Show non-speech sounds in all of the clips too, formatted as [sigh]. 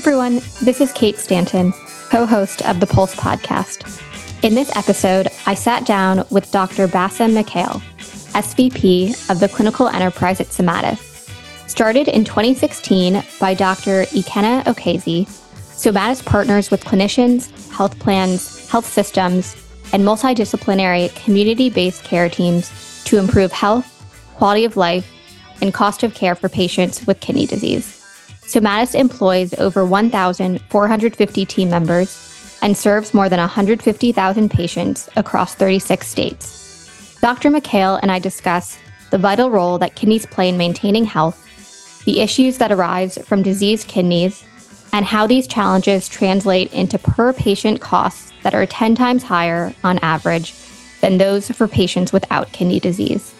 everyone. This is Kate Stanton, co host of the Pulse podcast. In this episode, I sat down with Dr. Bassem Mikhael, SVP of the Clinical Enterprise at Somatus. Started in 2016 by Dr. Ikenna Okezie, Somatus partners with clinicians, health plans, health systems, and multidisciplinary community based care teams to improve health, quality of life, and cost of care for patients with kidney disease. Somatus employs over 1,450 team members and serves more than 150,000 patients across 36 states. Dr. Mikhael and I discuss the vital role that kidneys play in maintaining health, the issues that arise from diseased kidneys, and how these challenges translate into per patient costs that are 10 times higher on average than those for patients without kidney disease.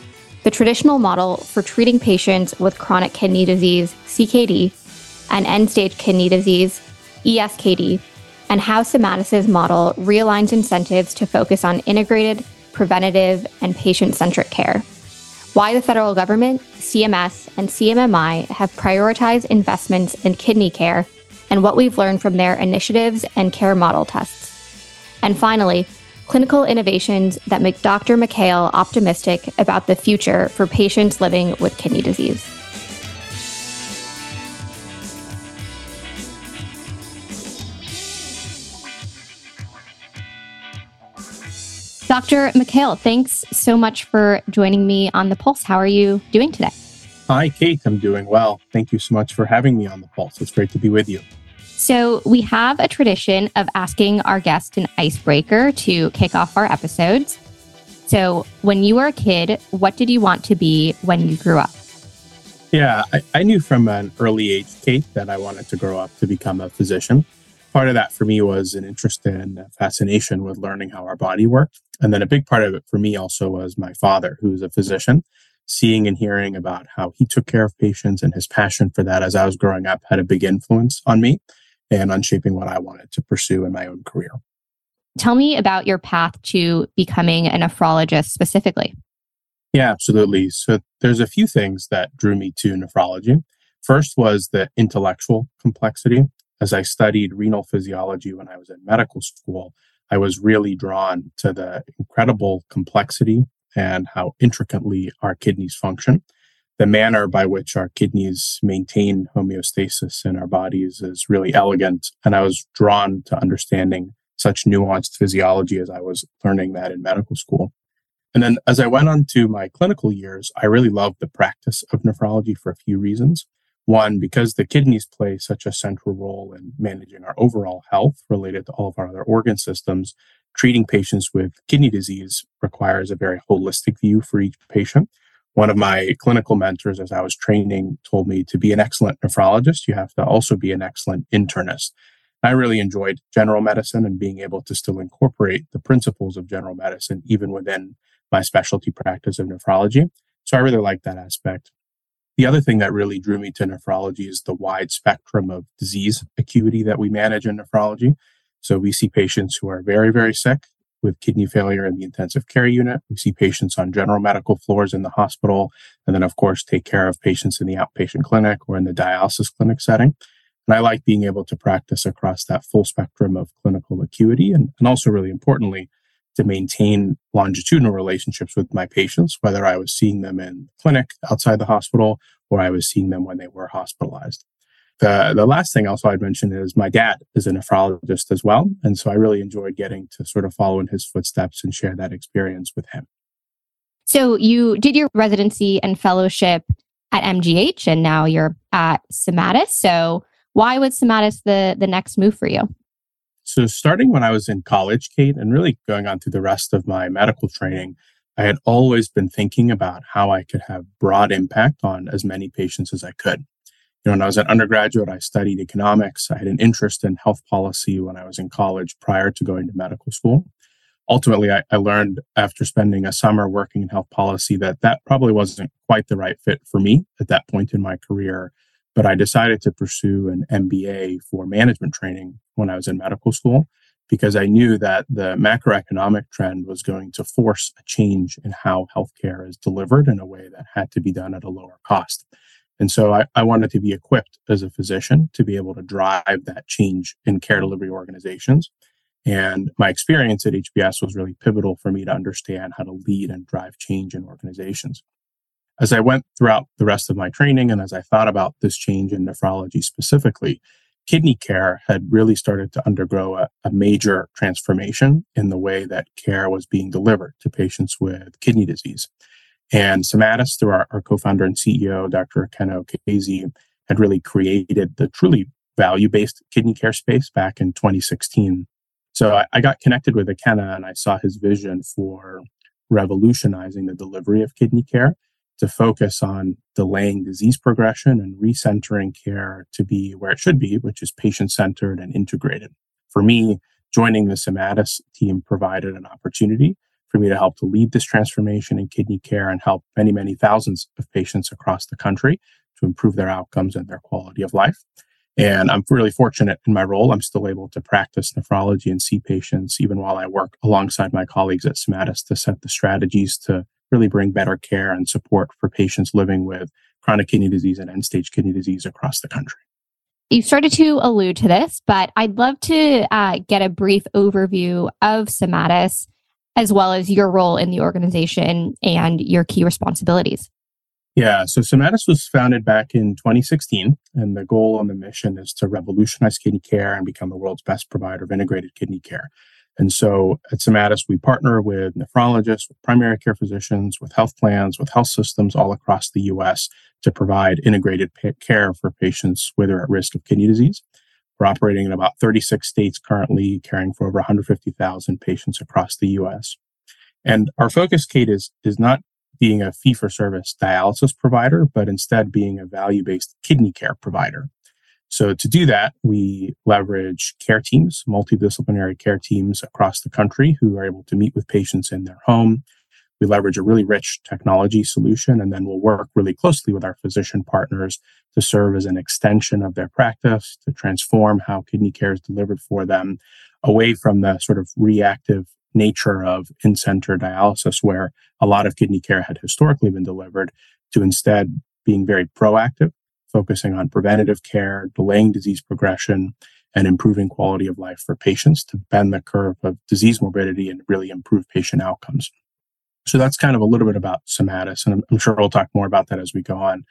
The traditional model for treating patients with chronic kidney disease, CKD, and end stage kidney disease, ESKD, and how Somatus' model realigns incentives to focus on integrated, preventative, and patient centric care. Why the federal government, CMS, and CMMI have prioritized investments in kidney care, and what we've learned from their initiatives and care model tests. And finally, clinical innovations that make Dr. Mikhael optimistic about the future for patients living with kidney disease. Dr. Mikhael, thanks so much for joining me on the Pulse. How are you doing today? Hi, Kate. I'm doing well. Thank you so much for having me on the Pulse. It's great to be with you. So, we have a tradition of asking our guest an icebreaker to kick off our episodes. So, when you were a kid, what did you want to be when you grew up? Yeah, I, I knew from an early age, Kate, that I wanted to grow up to become a physician part of that for me was an interest and fascination with learning how our body worked. And then a big part of it for me also was my father, who's a physician, seeing and hearing about how he took care of patients and his passion for that as I was growing up had a big influence on me and on shaping what I wanted to pursue in my own career. Tell me about your path to becoming a nephrologist specifically. Yeah, absolutely. So there's a few things that drew me to nephrology. First was the intellectual complexity as I studied renal physiology when I was in medical school, I was really drawn to the incredible complexity and how intricately our kidneys function. The manner by which our kidneys maintain homeostasis in our bodies is really elegant. And I was drawn to understanding such nuanced physiology as I was learning that in medical school. And then as I went on to my clinical years, I really loved the practice of nephrology for a few reasons. One, because the kidneys play such a central role in managing our overall health related to all of our other organ systems, treating patients with kidney disease requires a very holistic view for each patient. One of my clinical mentors, as I was training, told me to be an excellent nephrologist, you have to also be an excellent internist. I really enjoyed general medicine and being able to still incorporate the principles of general medicine even within my specialty practice of nephrology. So I really like that aspect. The other thing that really drew me to nephrology is the wide spectrum of disease acuity that we manage in nephrology. So we see patients who are very, very sick with kidney failure in the intensive care unit. We see patients on general medical floors in the hospital. And then, of course, take care of patients in the outpatient clinic or in the dialysis clinic setting. And I like being able to practice across that full spectrum of clinical acuity and, and also, really importantly, to maintain longitudinal relationships with my patients, whether I was seeing them in clinic outside the hospital or I was seeing them when they were hospitalized. The, the last thing also I'd mention is my dad is a nephrologist as well. And so I really enjoyed getting to sort of follow in his footsteps and share that experience with him. So you did your residency and fellowship at MGH and now you're at Somatus. So why was Somatus the, the next move for you? So, starting when I was in college, Kate, and really going on through the rest of my medical training, I had always been thinking about how I could have broad impact on as many patients as I could. You know, when I was an undergraduate, I studied economics. I had an interest in health policy when I was in college prior to going to medical school. Ultimately, I, I learned after spending a summer working in health policy that that probably wasn't quite the right fit for me at that point in my career. But I decided to pursue an MBA for management training when I was in medical school because I knew that the macroeconomic trend was going to force a change in how healthcare is delivered in a way that had to be done at a lower cost. And so I, I, wanted to be equipped as a physician to be able to drive that change in care delivery organizations. And my experience at HBS was really pivotal for me to understand how to lead and drive change in organizations. As I went throughout the rest of my training and as I thought about this change in nephrology specifically, kidney care had really started to undergo a, a, major transformation in the way that care was being delivered to patients with kidney disease. And Somatus, through our, our co-founder and CEO, Dr. Ikenna Okezie, had really created the truly value-based kidney care space back in 2016. So I, I got connected with Ikenna and I saw his vision for revolutionizing the delivery of kidney care to focus on delaying disease progression and recentering care to be where it should be, which is patient centered and integrated. For me, joining the Somatus team provided an opportunity for me to help to lead this transformation in kidney care and help many, many thousands of patients across the country to improve their outcomes and their quality of life. And I'm really fortunate in my role. I'm still able to practice nephrology and see patients even while I work alongside my colleagues at Somatus to set the strategies to really bring better care and support for patients living with chronic kidney disease and end stage kidney disease across the country. You started to allude to this, but I'd love to uh, get a brief overview of Somatus as well as your role in the organization and your key responsibilities. Yeah, so Somatus was founded back in 2016, and the goal and the mission is to revolutionize kidney care and become the world's best provider of integrated kidney care. And so at Somatus, we partner with nephrologists, with primary care physicians, with health plans, with health systems all across the US to provide integrated care for patients with or at risk of kidney disease. We're operating in about 36 states currently, caring for over 150,000 patients across the US. And our focus, Kate, is, is not being a fee for service dialysis provider, but instead being a value based kidney care provider. So to do that, we leverage care teams, multidisciplinary care teams across the country who are able to meet with patients in their home. We leverage a really rich technology solution, and then we'll work really closely with our physician partners to serve as an extension of their practice to transform how kidney care is delivered for them away from the sort of reactive nature of in-center dialysis where a lot of kidney care had historically been delivered to instead being very proactive focusing on preventative care, delaying disease progression, and improving quality of life for patients to bend the curve of disease morbidity and really improve patient outcomes. So that's kind of a little bit about Somatus, and I'm, sure we'll talk more about that as we go on.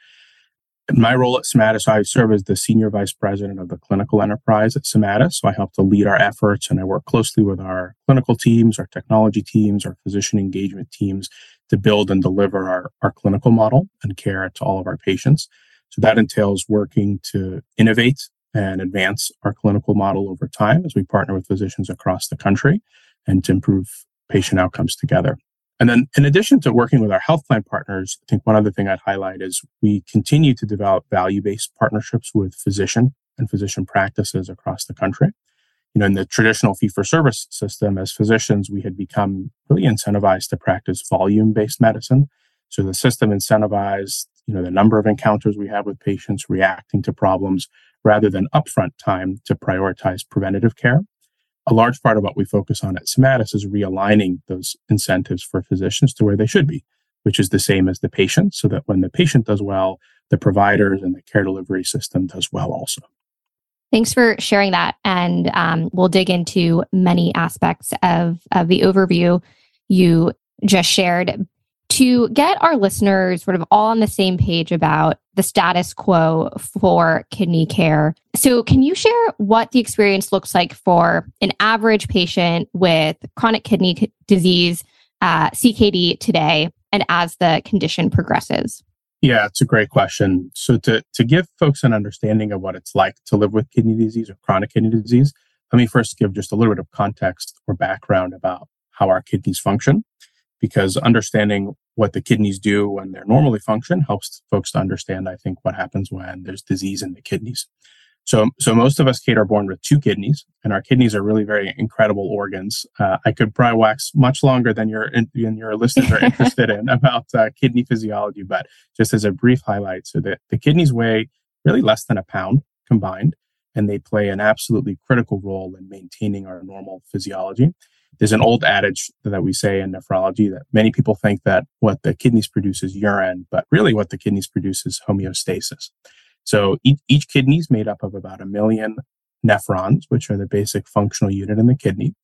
My role at Somatus, I serve as the senior vice president of the clinical enterprise at Somatus. So I help to lead our efforts and I work closely with our clinical teams, our technology teams, our physician engagement teams to build and deliver our, our clinical model and care to all of our patients. So that entails working to innovate and advance our clinical model over time as we partner with physicians across the country and to improve patient outcomes together. And then in addition to working with our health plan partners, I think one other thing I'd highlight is we continue to develop value-based partnerships with physician and physician practices across the country. You know, in the traditional fee-for-service system, as physicians, we had become really incentivized to practice volume-based medicine. So the system incentivized you know the number of encounters we have with patients reacting to problems rather than upfront time to prioritize preventative care a large part of what we focus on at Somatus is realigning those incentives for physicians to where they should be which is the same as the patient so that when the patient does well the providers and the care delivery system does well also Thanks for sharing that. And um, we'll dig into many aspects of, of the overview you just shared to get our listeners sort of all on the same page about the status quo for kidney care. So, can you share what the experience looks like for an average patient with chronic kidney disease, uh, CKD today, and as the condition progresses? Yeah, it's a great question. So, to, to give folks an understanding of what it's like to live with kidney disease or chronic kidney disease, let me first give just a little bit of context or background about how our kidneys function because understanding what the kidneys do when they're normally function helps folks to understand, I think, what happens when there's disease in the kidneys. So, so most of us, Kate, are born with two kidneys, and our kidneys are really very incredible organs. Uh, I could probably wax much longer than your in, your listeners are interested in [laughs] about uh, kidney physiology, but just as a brief highlight, so that the kidneys weigh really less than a pound combined, and they play an absolutely critical role in maintaining our normal physiology. There's an old adage that we say in nephrology that many people think that what the kidneys produce is urine, but really what the kidneys produce is homeostasis. So each, each kidney is made up of about a million nephrons, which are the basic functional unit in the kidney.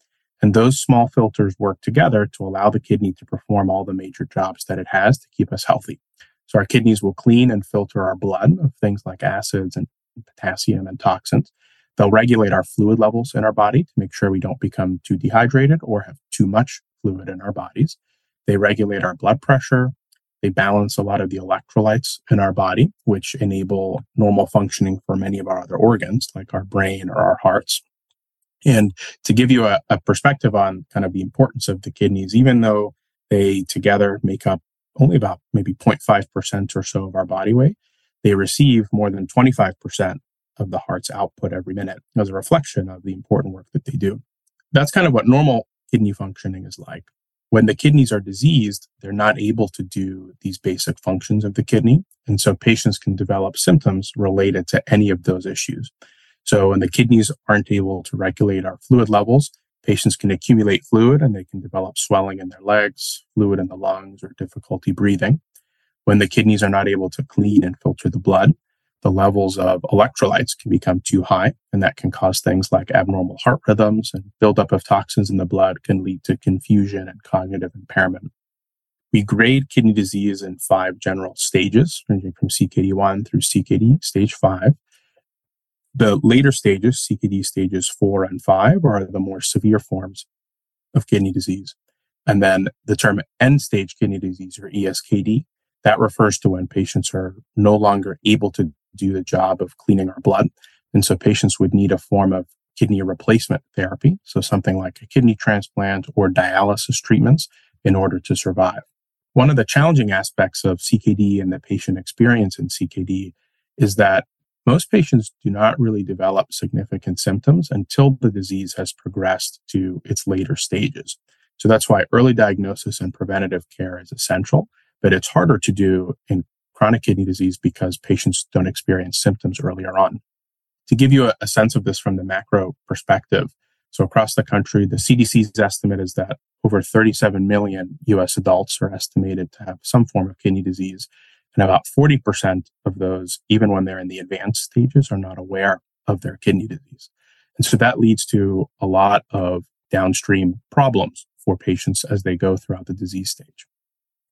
And those small filters work together to allow the kidney to perform all the major jobs that it has to keep us healthy. So our kidneys will clean and filter our blood of things like acids and potassium and toxins. They'll regulate our fluid levels in our body to make sure we don't become too dehydrated or have too much fluid in our bodies. They regulate our blood pressure. They balance a lot of the electrolytes in our body, which enable normal functioning for many of our other organs, like our brain or our hearts. And to give you a, a perspective on kind of the importance of the kidneys, even though they together make up only about maybe 0.5% or so of our body weight, they receive more than 25% of the heart's output every minute as a reflection of the important work that they do. That's kind of what normal kidney functioning is like. When the kidneys are diseased, they're not able to do these basic functions of the kidney. And so patients can develop symptoms related to any of those issues. So when the kidneys aren't able to regulate our fluid levels, patients can accumulate fluid and they can develop swelling in their legs, fluid in the lungs, or difficulty breathing. When the kidneys are not able to clean and filter the blood, the levels of electrolytes can become too high, and that can cause things like abnormal heart rhythms and buildup of toxins in the blood can lead to confusion and cognitive impairment. We grade kidney disease in five general stages, ranging from CKD1 through CKD stage 5. The later stages, CKD stages 4 and 5, are the more severe forms of kidney disease. And then the term end stage kidney disease, or ESKD, that refers to when patients are no longer able to do the job of cleaning our blood. And so patients would need a form of kidney replacement therapy. So something like a kidney transplant or dialysis treatments in order to survive. One of the challenging aspects of CKD and the patient experience in CKD is that most patients do not really develop significant symptoms until the disease has progressed to its later stages. So that's why early diagnosis and preventative care is essential, but it's harder to do in chronic kidney disease because patients don't experience symptoms earlier on. To give you a, a sense of this from the macro perspective, so across the country, the CDC's estimate is that over 37 million US adults are estimated to have some form of kidney disease. And about 40% of those, even when they're in the advanced stages, are not aware of their kidney disease. And so that leads to a lot of downstream problems for patients as they go throughout the disease stage.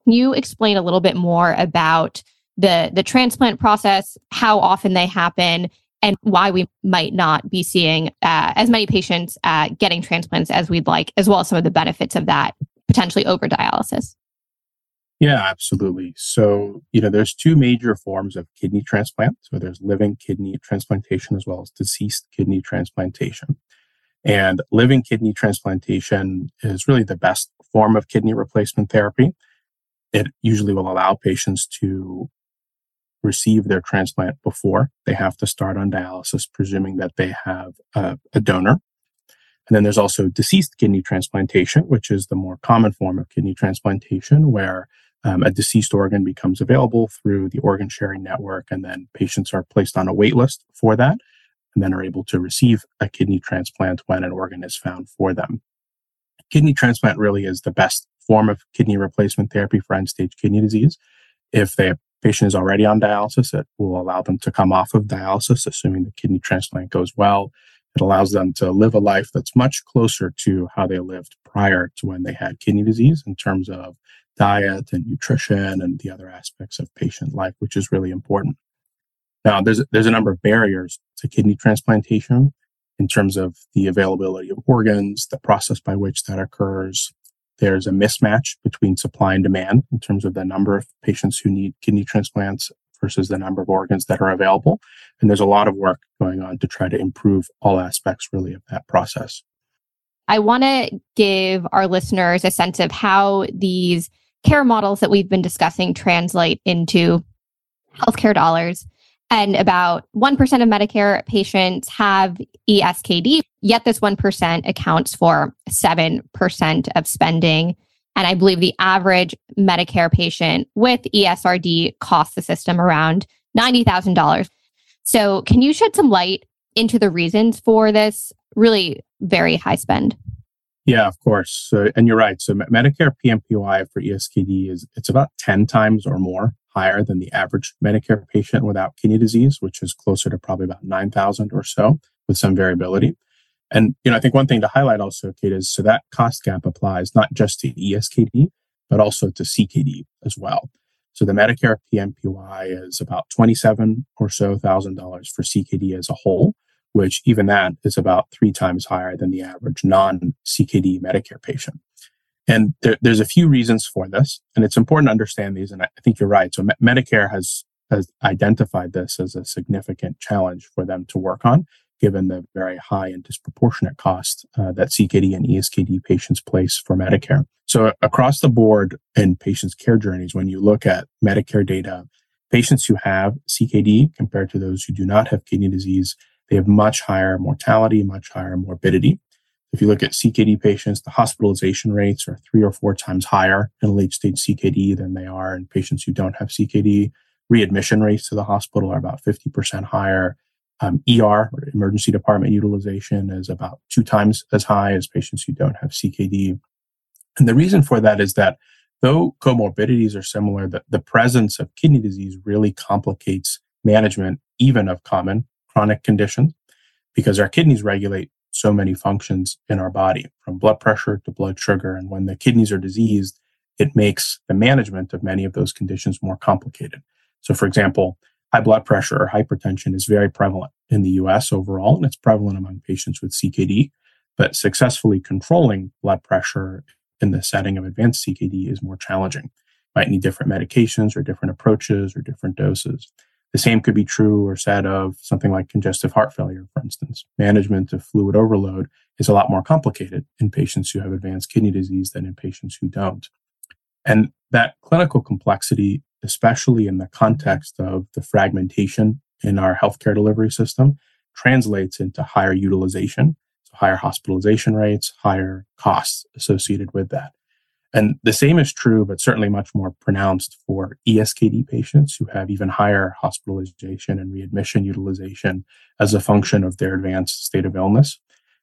Can you explain a little bit more about the the transplant process, how often they happen, and why we might not be seeing uh, as many patients uh, getting transplants as we'd like, as well as some of the benefits of that potentially over dialysis. Yeah, absolutely. So, you know, there's two major forms of kidney transplant. So there's living kidney transplantation as well as deceased kidney transplantation. And living kidney transplantation is really the best form of kidney replacement therapy. It usually will allow patients to receive their transplant before they have to start on dialysis, presuming that they have a, a donor. And then there's also deceased kidney transplantation, which is the more common form of kidney transplantation, where um, a deceased organ becomes available through the organ sharing network, and then patients are placed on a wait list for that, and then are able to receive a kidney transplant when an organ is found for them. Kidney transplant really is the best form of kidney replacement therapy for end stage kidney disease. If they patient is already on dialysis, it will allow them to come off of dialysis, assuming the kidney transplant goes well. It allows them to live a life that's much closer to how they lived prior to when they had kidney disease in terms of diet and nutrition and the other aspects of patient life, which is really important. Now, there's, there's a number of barriers to kidney transplantation in terms of the availability of organs, the process by which that occurs, there's a mismatch between supply and demand in terms of the number of patients who need kidney transplants versus the number of organs that are available. And there's a lot of work going on to try to improve all aspects really of that process. I want to give our listeners a sense of how these care models that we've been discussing translate into healthcare dollars. And about 1% of Medicare patients have ESKD, yet this 1% accounts for 7% of spending. And I believe the average Medicare patient with ESRD costs the system around $90,000. So, can you shed some light into the reasons for this really very high spend? Yeah, of course. And you're right. So Medicare PMPY for ESKD is it's about 10 times or more higher than the average Medicare patient without kidney disease, which is closer to probably about 9,000 or so with some variability. And, you know, I think one thing to highlight also, Kate, is so that cost gap applies not just to ESKD, but also to CKD as well. So the Medicare PMPY is about 27 or so thousand dollars for CKD as a whole, which even that is about three times higher than the average non CKD Medicare patient. And there, there's a few reasons for this, and it's important to understand these. And I think you're right. So Me- Medicare has has identified this as a significant challenge for them to work on, given the very high and disproportionate cost uh, that CKD and ESKD patients place for Medicare. So across the board in patients' care journeys, when you look at Medicare data, patients who have CKD compared to those who do not have kidney disease, they have much higher mortality, much higher morbidity. If you look at CKD patients, the hospitalization rates are three or four times higher in late stage CKD than they are in patients who don't have CKD. Readmission rates to the hospital are about 50% higher. Um, ER, emergency department utilization, is about two times as high as patients who don't have CKD. And the reason for that is that though comorbidities are similar, the, the presence of kidney disease really complicates management, even of common chronic conditions, because our kidneys regulate so many functions in our body, from blood pressure to blood sugar. And when the kidneys are diseased, it makes the management of many of those conditions more complicated. So, for example, high blood pressure or hypertension is very prevalent in the US overall, and it's prevalent among patients with CKD. But successfully controlling blood pressure in the setting of advanced CKD is more challenging. Might need different medications or different approaches or different doses. The same could be true or said of something like congestive heart failure, for instance. Management of fluid overload is a lot more complicated in patients who have advanced kidney disease than in patients who don't. And that clinical complexity, especially in the context of the fragmentation in our healthcare delivery system, translates into higher utilization, so higher hospitalization rates, higher costs associated with that. And the same is true, but certainly much more pronounced for ESKD patients who have even higher hospitalization and readmission utilization as a function of their advanced state of illness.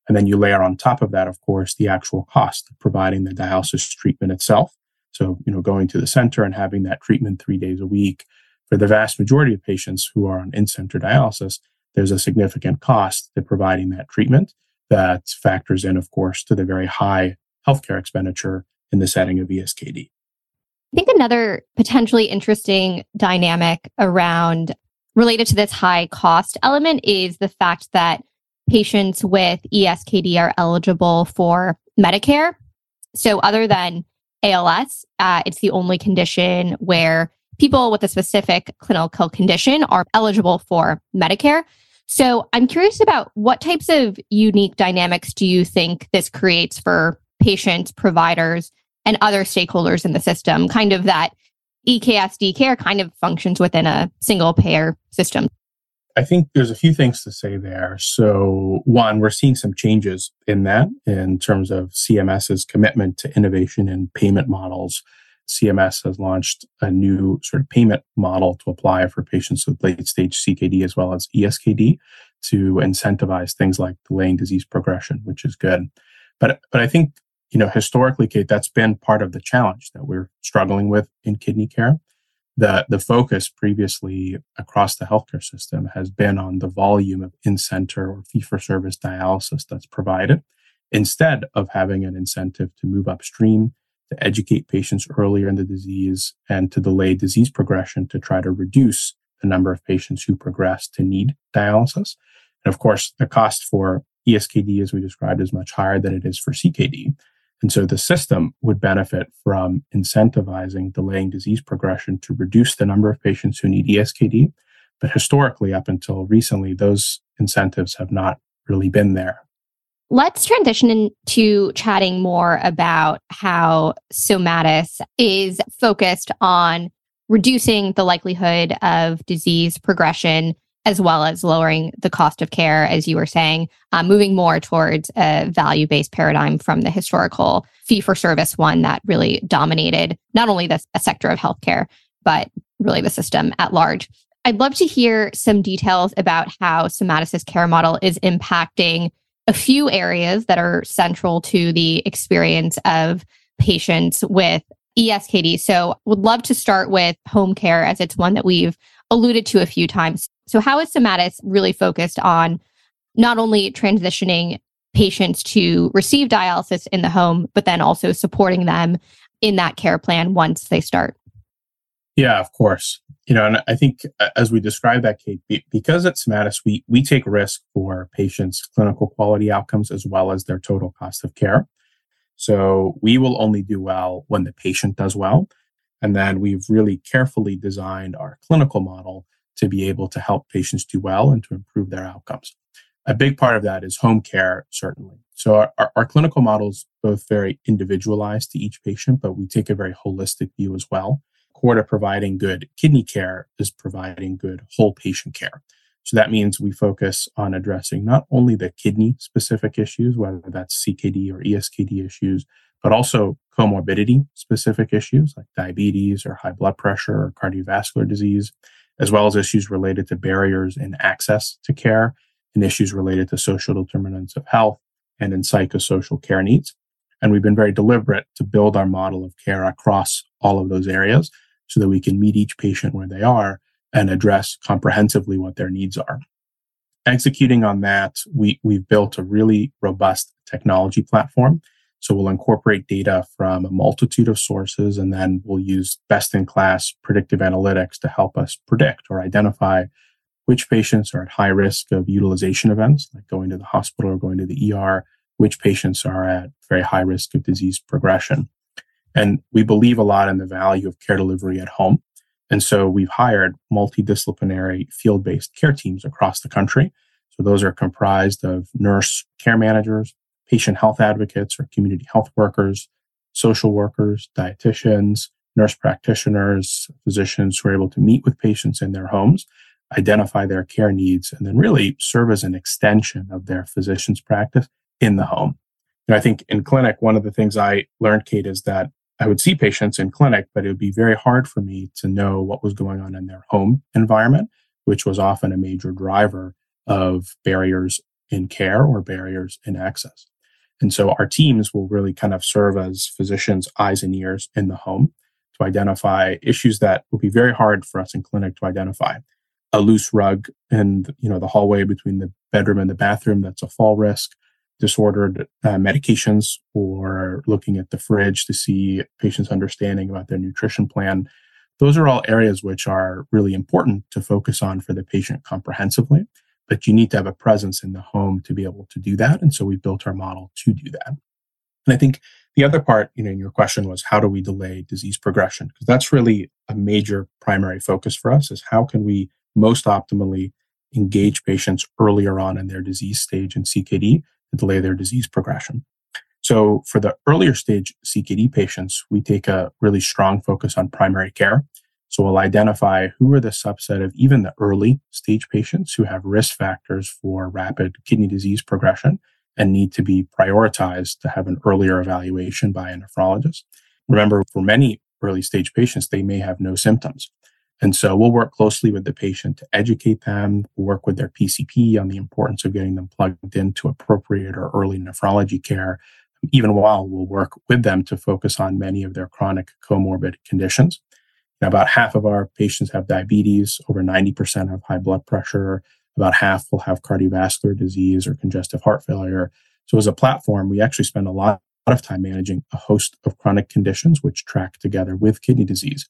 And then you layer on top of that, of course, the actual cost of providing the dialysis treatment itself. So, you know, going to the center and having that treatment three days a week. For the vast majority of patients who are on in-center dialysis, there's a significant cost to providing that treatment that factors in, of course, to the very high healthcare expenditure in the setting of ESKD. I think another potentially interesting dynamic around related to this high cost element is the fact that patients with ESKD are eligible for Medicare. So, other than ALS, uh, it's the only condition where people with a specific clinical condition are eligible for Medicare. So, I'm curious about what types of unique dynamics do you think this creates for patients, providers, and other stakeholders in the system, kind of that EKSD care kind of functions within a single payer system. I think there's a few things to say there. So, one, we're seeing some changes in that in terms of CMS's commitment to innovation and payment models. CMS has launched a new sort of payment model to apply for patients with late stage CKD as well as ESKD to incentivize things like delaying disease progression, which is good. But, but I think you know, historically, Kate, that's been part of the challenge that we're struggling with in kidney care. The, the focus previously across the healthcare system has been on the volume of in center or fee for service dialysis that's provided instead of having an incentive to move upstream, to educate patients earlier in the disease, and to delay disease progression to try to reduce the number of patients who progress to need dialysis. And of course, the cost for ESKD, as we described, is much higher than it is for CKD. And so the system would benefit from incentivizing delaying disease progression to reduce the number of patients who need ESKD. But historically, up until recently, those incentives have not really been there. Let's transition into chatting more about how Somatus is focused on reducing the likelihood of disease progression as well as lowering the cost of care, as you were saying, uh, moving more towards a value based paradigm from the historical fee for service one that really dominated not only the sector of healthcare, but really the system at large. I'd love to hear some details about how Somatus' care model is impacting a few areas that are central to the experience of patients with ESKD. So, would love to start with home care as it's one that we've alluded to a few times. So, how is Somatus really focused on not only transitioning patients to receive dialysis in the home, but then also supporting them in that care plan once they start? Yeah, of course. You know, and I think uh, as we describe that, Kate, because at Somatus, we we take risk for patients' clinical quality outcomes as well as their total cost of care. So we will only do well when the patient does well. And then we've really carefully designed our clinical model to be able to help patients do well and to improve their outcomes. A big part of that is home care, certainly. So our, our, our clinical model is both very individualized to each patient, but we take a very holistic view as well. Core to providing good kidney care is providing good whole patient care. So that means we focus on addressing not only the kidney specific issues, whether that's CKD or ESKD issues, but also comorbidity specific issues like diabetes or high blood pressure or cardiovascular disease, as well as issues related to barriers in access to care and issues related to social determinants of health and in psychosocial care needs. And we've been very deliberate to build our model of care across all of those areas so that we can meet each patient where they are and address comprehensively what their needs are. Executing on that, we, we've built a really robust technology platform. So we'll incorporate data from a multitude of sources, and then we'll use best in class predictive analytics to help us predict or identify which patients are at high risk of utilization events, like going to the hospital or going to the ER, which patients are at very high risk of disease progression. And we believe a lot in the value of care delivery at home. And so we've hired multidisciplinary field based care teams across the country. So those are comprised of nurse care managers, patient health advocates or community health workers, social workers, dietitians, nurse practitioners, physicians who are able to meet with patients in their homes, identify their care needs, and then really serve as an extension of their physician's practice in the home. And I think in clinic, one of the things I learned, Kate, is that I would see patients in clinic, but it would be very hard for me to know what was going on in their home environment, which was often a major driver of barriers in care or barriers in access. And so our teams will really kind of serve as physicians' eyes and ears in the home to identify issues that would be very hard for us in clinic to identify. A loose rug in you know the hallway between the bedroom and the bathroom that's a fall risk disordered uh, medications or looking at the fridge to see patients' understanding about their nutrition plan. Those are all areas which are really important to focus on for the patient comprehensively, but you need to have a presence in the home to be able to do that. And so we built our model to do that. And I think the other part, you know, in your question was how do we delay disease progression? Because that's really a major primary focus for us is how can we most optimally engage patients earlier on in their disease stage in CKD to delay their disease progression. So for the earlier stage CKD patients, we take a really strong focus on primary care. So we'll identify who are the subset of even the early stage patients who have risk factors for rapid kidney disease progression and need to be prioritized to have an earlier evaluation by a nephrologist. Remember, for many early stage patients, they may have no symptoms. And so we'll work closely with the patient to educate them, we'll work with their PCP on the importance of getting them plugged into appropriate or early nephrology care, even while we'll work with them to focus on many of their chronic comorbid conditions. Now, about half of our patients have diabetes, over 90% have high blood pressure, about half will have cardiovascular disease or congestive heart failure. So as a platform, we actually spend a lot of time managing a host of chronic conditions which track together with kidney disease.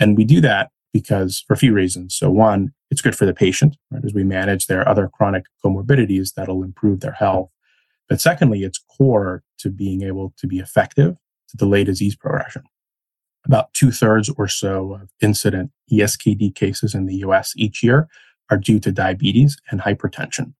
And we do that because for a few reasons. So one, it's good for the patient, right? As we manage their other chronic comorbidities, that'll improve their health. But secondly, it's core to being able to be effective to delay disease progression. About two thirds or so of incident ESKD cases in the US each year are due to diabetes and hypertension.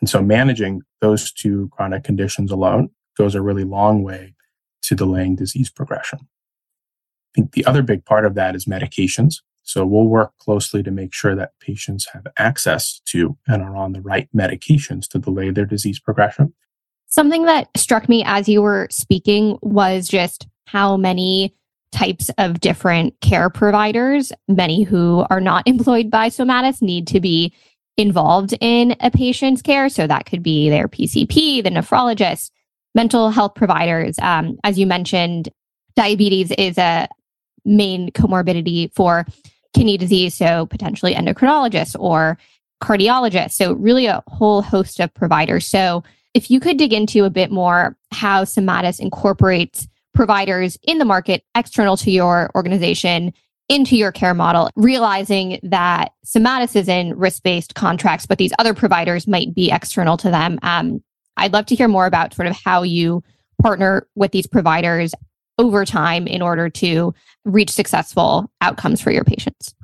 And so managing those two chronic conditions alone goes a really long way to delaying disease progression. I think the other big part of that is medications. So we'll work closely to make sure that patients have access to and are on the right medications to delay their disease progression. Something that struck me as you were speaking was just how many types of different care providers. Many who are not [laughs] employed by Somatus need to be involved in a patient's care. So that could be their PCP, the nephrologist, mental health providers. Um, as you mentioned, diabetes is a main comorbidity for kidney disease. So potentially endocrinologists or cardiologists. So really a whole host of providers. So if you could dig into a bit more how Somatus incorporates providers in the market external to your organization into your care model, realizing that Somatus is in risk based contracts, but these other providers might be external to them. Um, I'd love to hear more about sort of how you partner with these providers over time in order to reach successful outcomes for your patients.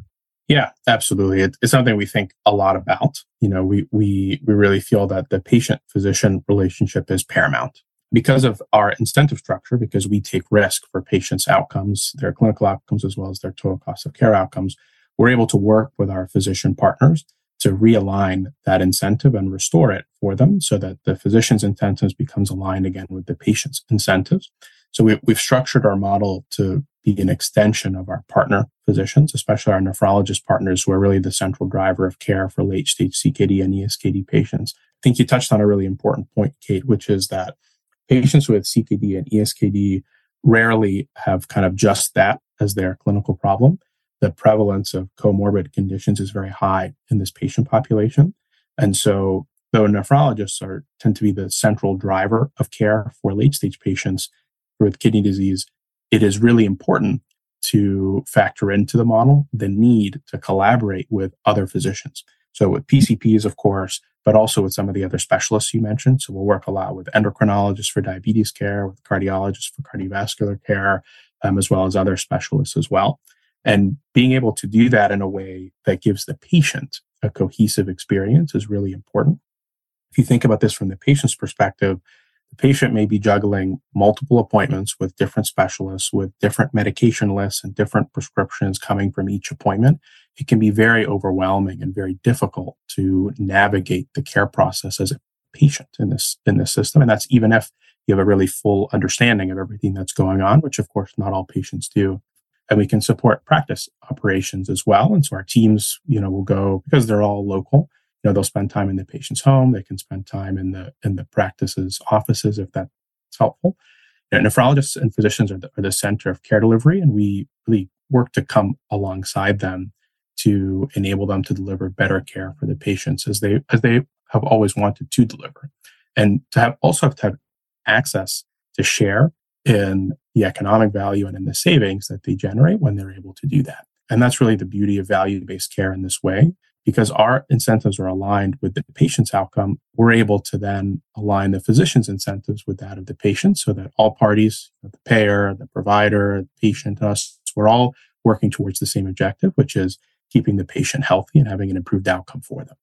Yeah, absolutely. It, it's something we think a lot about. You know, we we we really feel that the patient physician relationship is paramount because of our incentive structure, because we take risk for patients' outcomes, their clinical outcomes, as well as their total cost of care outcomes, we're able to work with our physician partners to realign that incentive and restore it for them so that the physician's incentives becomes aligned again with the patient's incentives. So we, we've structured our model to be an extension of our partner physicians, especially our nephrologist partners who are really the central driver of care for late stage CKD and ESKD patients. I think you touched on a really important point, Kate, which is that patients with CKD and ESKD rarely have kind of just that as their clinical problem. The prevalence of comorbid conditions is very high in this patient population. And so, though nephrologists are tend to be the central driver of care for late stage patients with kidney disease, it is really important to factor into the model the need to collaborate with other physicians. So with PCPs, of course, but also with some of the other specialists you mentioned. So we'll work a lot with endocrinologists for diabetes care, with cardiologists for cardiovascular care, um, as well as other specialists as well. And being able to do that in a way that gives the patient a cohesive experience is really important. If you think about this from the patient's perspective, the patient may be juggling multiple appointments with different specialists with different medication lists and different prescriptions coming from each appointment. It can be very overwhelming and very difficult to navigate the care process as a patient in this in this system. And that's even if you have a really full understanding of everything that's going on, which of course not all patients do. And we can support practice operations as well. And so our teams, you know, will go because they're all local you know they'll spend time in the patient's home they can spend time in the in the practice's offices if that's helpful. You know, nephrologists and physicians are the, are the center of care delivery and we really work to come alongside them to enable them to deliver better care for the patients as they as they have always wanted to deliver. And to have also have to have access to share in the economic value and in the savings that they generate when they're able to do that. And that's really the beauty of value based care in this way because our incentives are aligned with the patient's outcome, we're able to then align the physician's incentives with that of the patient so that all parties, the payer, the provider, the patient, us, we're all working towards the same objective, which is keeping the patient healthy and having an improved outcome for them.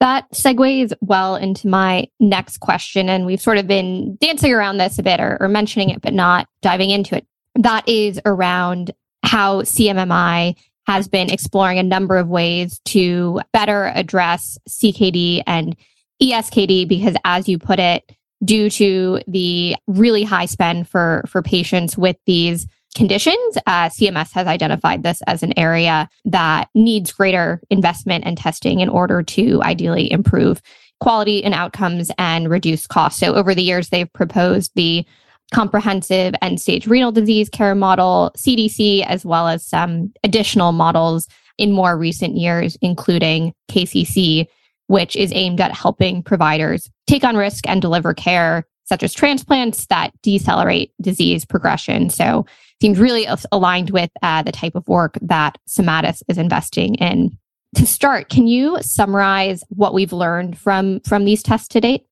That segues well into my next question. And we've sort of been dancing around this a bit or, or mentioning it, but not diving into it. That is around how CMMI has been exploring a number of ways to better address CKD and ESKD because, as you put it, due to the really high spend for for patients with these conditions, uh, CMS has identified this as an area that needs greater investment and testing in order to ideally improve quality and outcomes and reduce costs. So over the years, they've proposed the comprehensive end stage renal disease care model, CEC, as well as some additional models in more recent years, including KCC, which is aimed at helping providers take on risk and deliver care, such as transplants that decelerate disease progression. So, seems really aligned with uh, the type of work that Somatus is investing in. To start, can you summarize what we've learned from from these tests to date?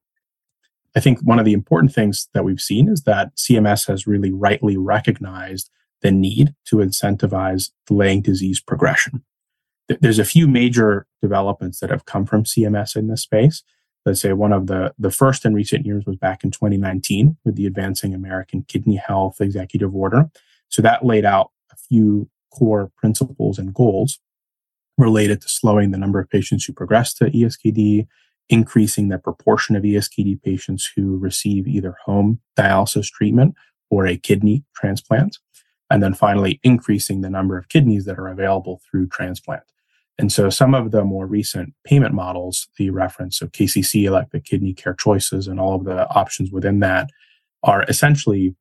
I think one of the important things that we've seen is that CMS has really rightly recognized the need to incentivize delaying disease progression. There's a few major developments that have come from CMS in this space. Let's say one of the, the first in recent years was back in 2019 with the Advancing American Kidney Health Executive Order. So that laid out a few core principles and goals related to slowing the number of patients who progress to ESKD, increasing the proportion of ESKD patients who receive either home dialysis treatment or a kidney transplant. and then finally increasing the number of kidneys that are available through transplant. And so some of the more recent payment models, the reference of KCC, like the kidney care choices and all of the options within that are essentially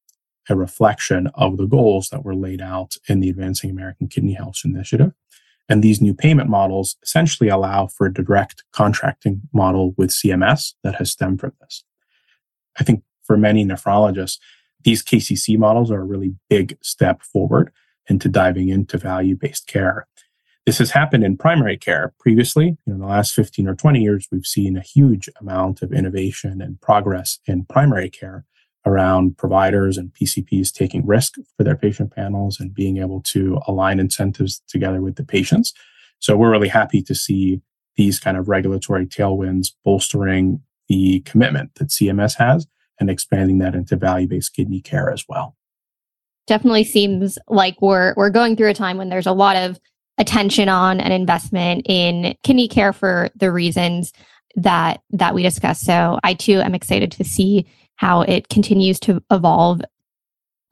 a reflection of the goals that were laid out in the Advancing American Kidney Health Initiative. And these new payment models essentially allow for a direct contracting model with CMS that has stemmed from this. I think for many nephrologists, these KCC models are a really big step forward into diving into value based care. This has happened in primary care previously. In the last 15 or 20 years, we've seen a huge amount of innovation and progress in primary care around providers and PCPs taking risk for their patient panels and being able to align incentives together with the patients. So we're really happy to see these kind of regulatory tailwinds bolstering the commitment that CMS has and expanding that into value-based kidney care as well. Definitely seems like we're we're going through a time when there's a lot of attention on and investment in kidney care for the reasons that that we discussed. So I too am excited to see how it continues to evolve.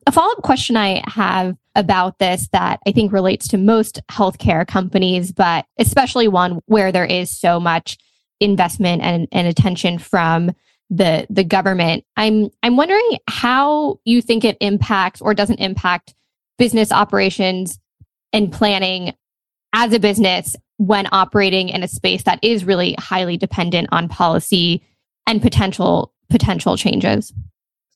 A follow-up question I have about this that I think relates to most healthcare companies, but especially one where there is so much investment and, and attention from the the government. I'm I'm wondering how you think it impacts or doesn't impact business operations and planning as a business when operating in a space that is really highly dependent on policy and potential potential changes.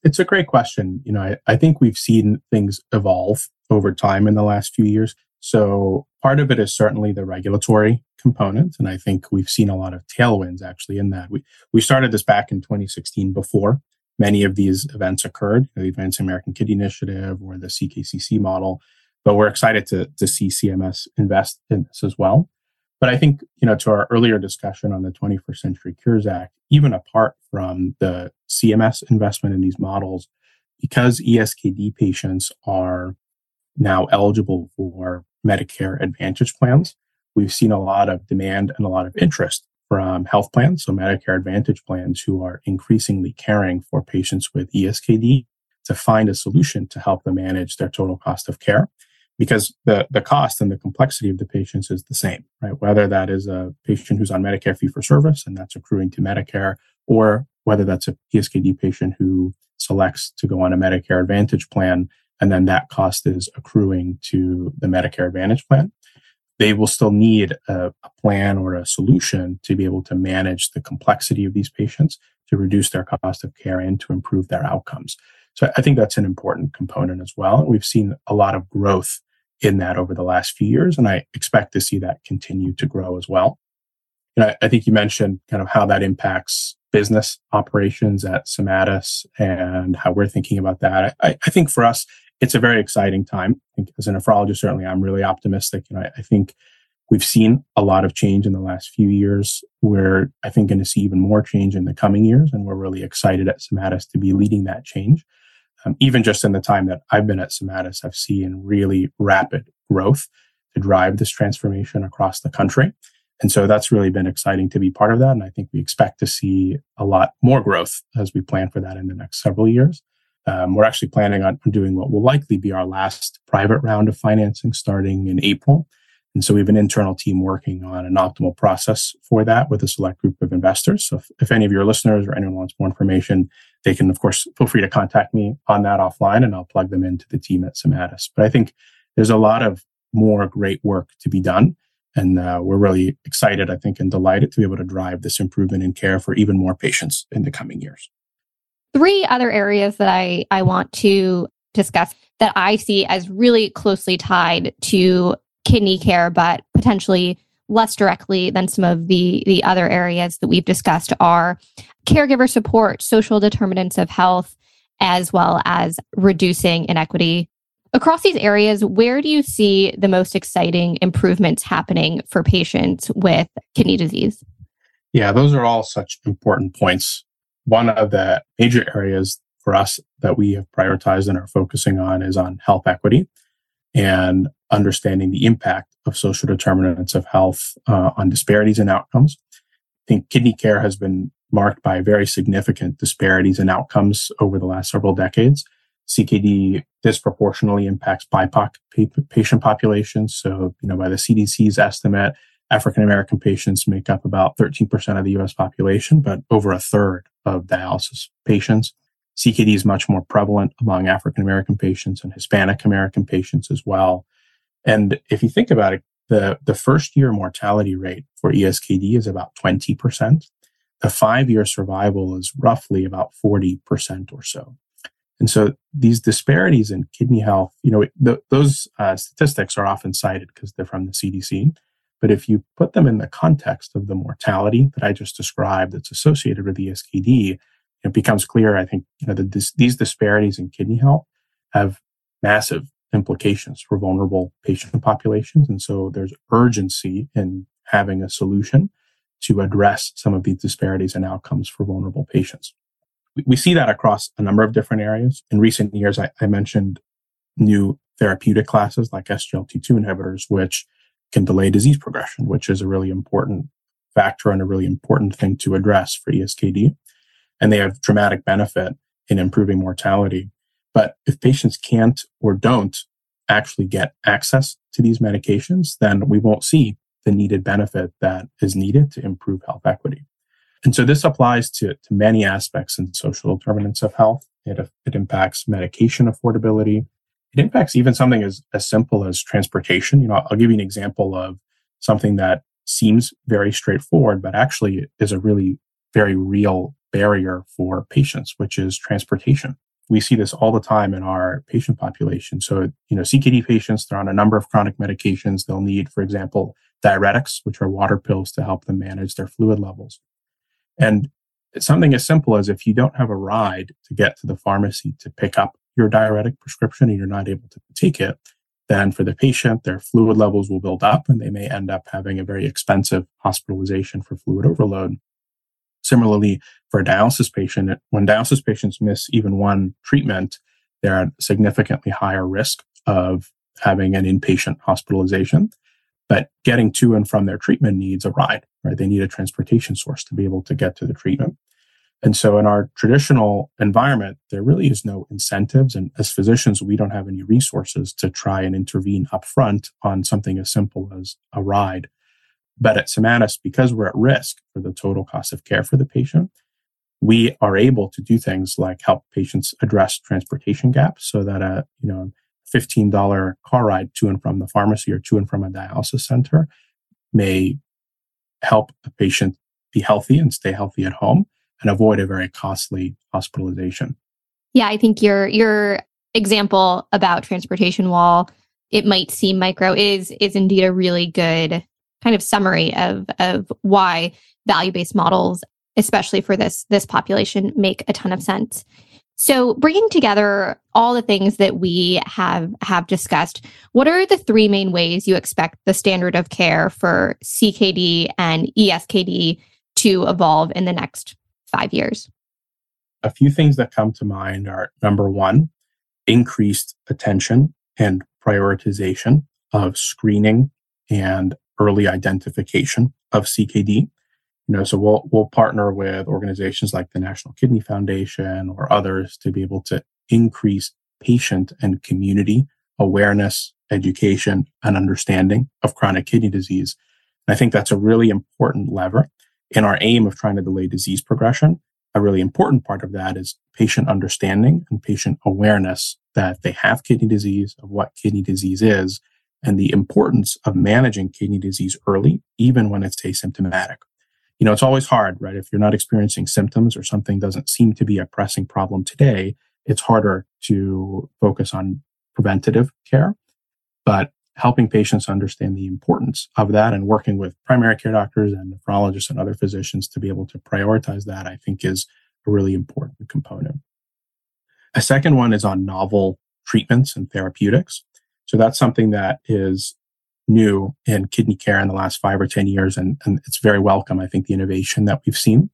It's a great question. You know, I, I think we've seen things evolve over time in the last few years. So part of it is certainly the regulatory component. And I think we've seen a lot of tailwinds actually in that. We, we started this back in 2016 before many of these events occurred, the Advanced American Kidney Initiative or the CKCC model. But we're excited to, to see CMS invest in this as well. But I think, you know, to our earlier discussion on the 21st Century Cures Act, even apart from the CMS investment in these models, because ESKD patients are now eligible for Medicare Advantage plans, we've seen a lot of demand and a lot of interest from health plans, so Medicare Advantage plans who are increasingly caring for patients with ESKD to find a solution to help them manage their total cost of care because the, the cost and the complexity of the patients is the same, right? Whether that is a patient who's on Medicare fee for service and that's accruing to Medicare, or whether that's a ESKD patient who selects to go on a Medicare Advantage plan and then that cost is accruing to the Medicare Advantage plan. They will still need a, a plan or a solution to be able to manage the complexity of these patients to reduce their cost of care and to improve their outcomes. So I think that's an important component as well. We've seen a lot of growth in that over the last few years, and I expect to see that continue to grow as well. And I, I think you mentioned kind of how that impacts business operations at Somatus and how we're thinking about that. I, I think for us, it's a very exciting time. I think as a nephrologist, certainly I'm really optimistic. And I, I think we've seen a lot of change in the last few years. We're, I think, going to see even more change in the coming years. And we're really excited at Somatus to be leading that change. Um, even just in the time that I've been at Somatus, I've seen really rapid growth to drive this transformation across the country. And so that's really been exciting to be part of that. And I think we expect to see a lot more growth as we plan for that in the next several years. Um, we're actually planning on doing what will likely be our last private round of financing starting in April. And so we have an internal team working on an optimal process for that with a select group of investors. So if, if any of your listeners or anyone wants more information, they can, of course, feel free to contact me on that offline and I'll plug them into the team at Somatus. But I think there's a lot of more great work to be done. And uh, we're really excited, I think, and delighted to be able to drive this improvement in care for even more patients in the coming years. Three other areas that I, I want to discuss that I see as really closely tied to kidney care, but potentially less directly than some of the, the other areas that we've discussed are caregiver support, social determinants of health, as well as reducing inequity. Across these areas, where do you see the most exciting improvements happening for patients with kidney disease? Yeah, those are all such important points. One of the major areas for us that we have prioritized and are focusing on is on health equity and understanding the impact of social determinants of health uh, on disparities in outcomes. I think kidney care has been marked by very significant disparities in outcomes over the last several decades. CKD disproportionately impacts BIPOC patient populations. So, you know, by the CDC's estimate, African American patients make up about 13% of the US population, but over a third of dialysis patients. CKD is much more prevalent among African American patients and Hispanic American patients as well. And if you think about it, the, the first year mortality rate for ESKD is about 20%. The five year survival is roughly about 40% or so. And so these disparities in kidney health, you know, th- those uh, statistics are often cited because they're from the CDC. But if you put them in the context of the mortality that I just described that's associated with ESKD, it becomes clear, I think, you know, that this, these disparities in kidney health have massive implications for vulnerable patient populations. And so there's urgency in having a solution to address some of these disparities and outcomes for vulnerable patients. We, see that across a number of different areas. In recent years, I, I mentioned new therapeutic classes like SGLT2 inhibitors, which can delay disease progression, which is a really important factor and a really important thing to address for ESKD. And they have dramatic benefit in improving mortality. But if patients can't or don't actually get access to these medications, then we won't see the needed benefit that is needed to improve health equity. And so this applies to, to many aspects in social determinants of health. It, it impacts medication affordability. It impacts even something as, as simple as transportation. You know, I'll give you an example of something that seems very straightforward, but actually is a really very real barrier for patients, which is transportation. We see this all the time in our patient population. So, you know, CKD patients, they're on a number of chronic medications. They'll need, for example, diuretics, which are water pills to help them manage their fluid levels. And something as simple as if you don't have a ride to get to the pharmacy to pick up your diuretic prescription and you're not able to take it, then for the patient, their fluid levels will build up and they may end up having a very expensive hospitalization for fluid overload. Similarly, for a dialysis patient, when dialysis patients miss even one treatment, they're at significantly higher risk of having an inpatient hospitalization. But getting to and from their treatment needs a ride, right? They need a transportation source to be able to get to the treatment. And so in our traditional environment, there really is no incentives. And as physicians, we don't have any resources to try and intervene upfront on something as simple as a ride. But at Somatus, because we're at risk for the total cost of care for the patient, we are able to do things like help patients address transportation gaps so that a, you know, $15 car ride to and from the pharmacy or to and from a dialysis center may help a patient be healthy and stay healthy at home and avoid a very costly hospitalization. Yeah, I think your your example about transportation wall, it might seem micro, is is indeed a really good kind of summary of of why value-based models especially for this this population make a ton of sense. So, bringing together all the things that we have have discussed, what are the three main ways you expect the standard of care for CKD and ESKD to evolve in the next five years? A few things that come to mind are number one, increased attention and prioritization of screening and early identification of CKD. You know, so we'll we'll partner with organizations like the National Kidney Foundation or others to be able to increase patient and community awareness, education, and understanding of chronic kidney disease. And I think that's a really important lever in our aim of trying to delay disease progression, a really important part of that is patient understanding and patient awareness that they have kidney disease, of what kidney disease is, and the importance of managing kidney disease early, even when it's asymptomatic. You know, it's always hard, right? If you're not experiencing symptoms or something doesn't seem to be a pressing problem today, it's harder to focus on preventative care. But helping patients understand the importance of that and working with primary care doctors and nephrologists and other physicians to be able to prioritize that, I think is a really important component. A second one is on novel treatments and therapeutics. So that's something that is new in kidney care in the last five or 10 years. And, and it's very welcome, I think, the innovation that we've seen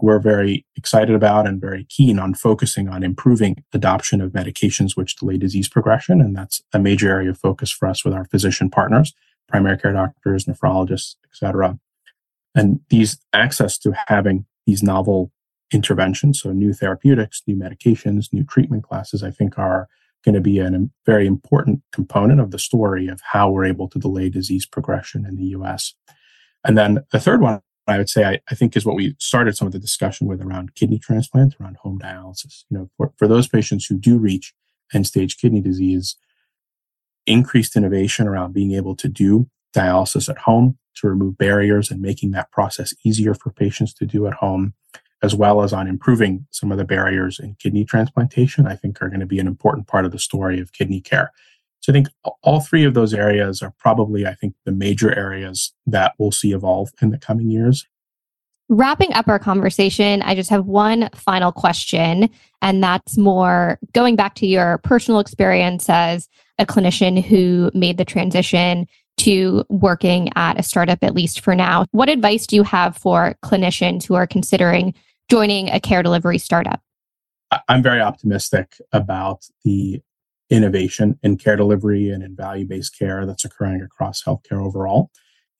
we're very excited about and very keen on focusing on improving adoption of medications which delay disease progression. And that's a major area of focus for us with our physician partners, primary care doctors, nephrologists, et cetera. And these access to having these novel interventions. So new therapeutics, new medications, new treatment classes, I think are going to be a very important component of the story of how we're able to delay disease progression in the US. And then the third one I would say I, I, think is what we started some of the discussion with around kidney transplant, around home dialysis. You know, for, for those patients who do reach end stage kidney disease, increased innovation around being able to do dialysis at home to remove barriers and making that process easier for patients to do at home, as well as on improving some of the barriers in kidney transplantation, I think are going to be an important part of the story of kidney care. So I think all three of those areas are probably, I think, the major areas that we'll see evolve in the coming years. Wrapping up our conversation, I just have one final question, and that's more going back to your personal experience as a clinician who made the transition to working at a startup, at least for now. What advice do you have for clinicians who are considering joining a care delivery startup? I'm very optimistic about the innovation in care delivery and in value based care that's occurring across healthcare overall.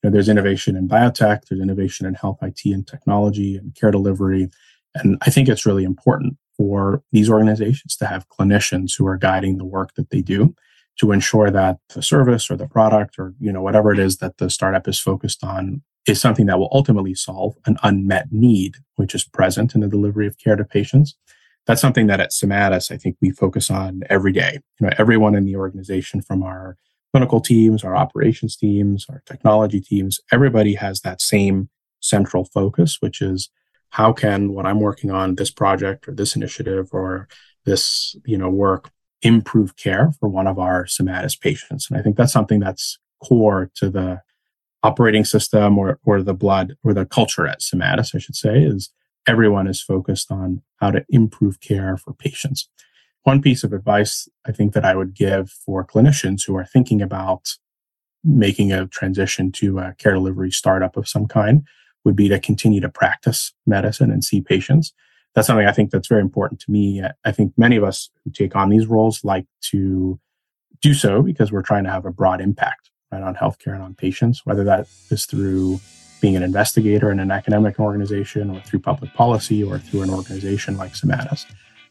You know, there's innovation in biotech, there's innovation in health IT and technology and care delivery. And I think it's really important for these organizations to have clinicians who are guiding the work that they do to ensure that the service or the product or you know whatever it is that the startup is focused on is something that will ultimately solve an unmet need which is present in the delivery of care to patients that's something that at Somatus, I think we focus on every day. You know, everyone in the organization from our clinical teams, our operations teams, our technology teams, everybody has that same central focus, which is how can what I'm working on, this project or this initiative or this, you know, work improve care for one of our Somatus patients. And I think that's something that's core to the operating system or, or the blood or the culture at Somatus, I should say, is everyone is focused on how to improve care for patients. One piece of advice I think that I would give for clinicians who are thinking about making a transition to a care delivery startup of some kind would be to continue to practice medicine and see patients. That's something I think that's very important to me. I think many of us who take on these roles like to do so because we're trying to have a broad impact right on healthcare and on patients, whether that is through being an investigator in an academic organization or through public policy or through an organization like Somatus.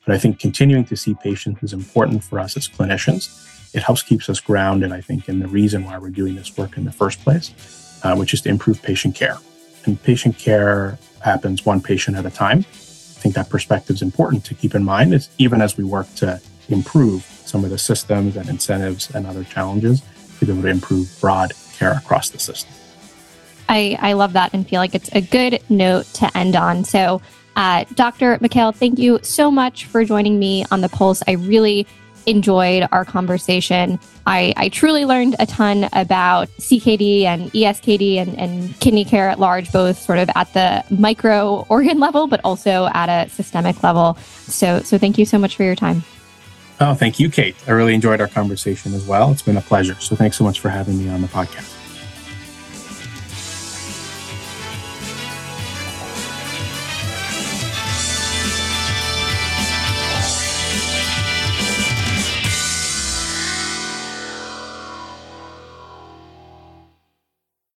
But I think continuing to see patients is important for us as clinicians. It helps keeps us grounded, I think, in the reason why we're doing this work in the first place, uh, which is to improve patient care. And patient care happens one patient at a time. I think that perspective is important to keep in mind, even as we work to improve some of the systems and incentives and other challenges to be able to improve broad care across the system. I, I love that and feel like it's a good note to end on. So, uh, Dr. Mikhael, thank you so much for joining me on the Pulse. I really enjoyed our conversation. I, I truly learned a ton about CKD and ESKD and, and kidney care at large, both sort of at the micro organ level, but also at a systemic level. So, so thank you so much for your time. Oh, thank you, Kate. I really enjoyed our conversation as well. It's been a pleasure. So thanks so much for having me on the podcast.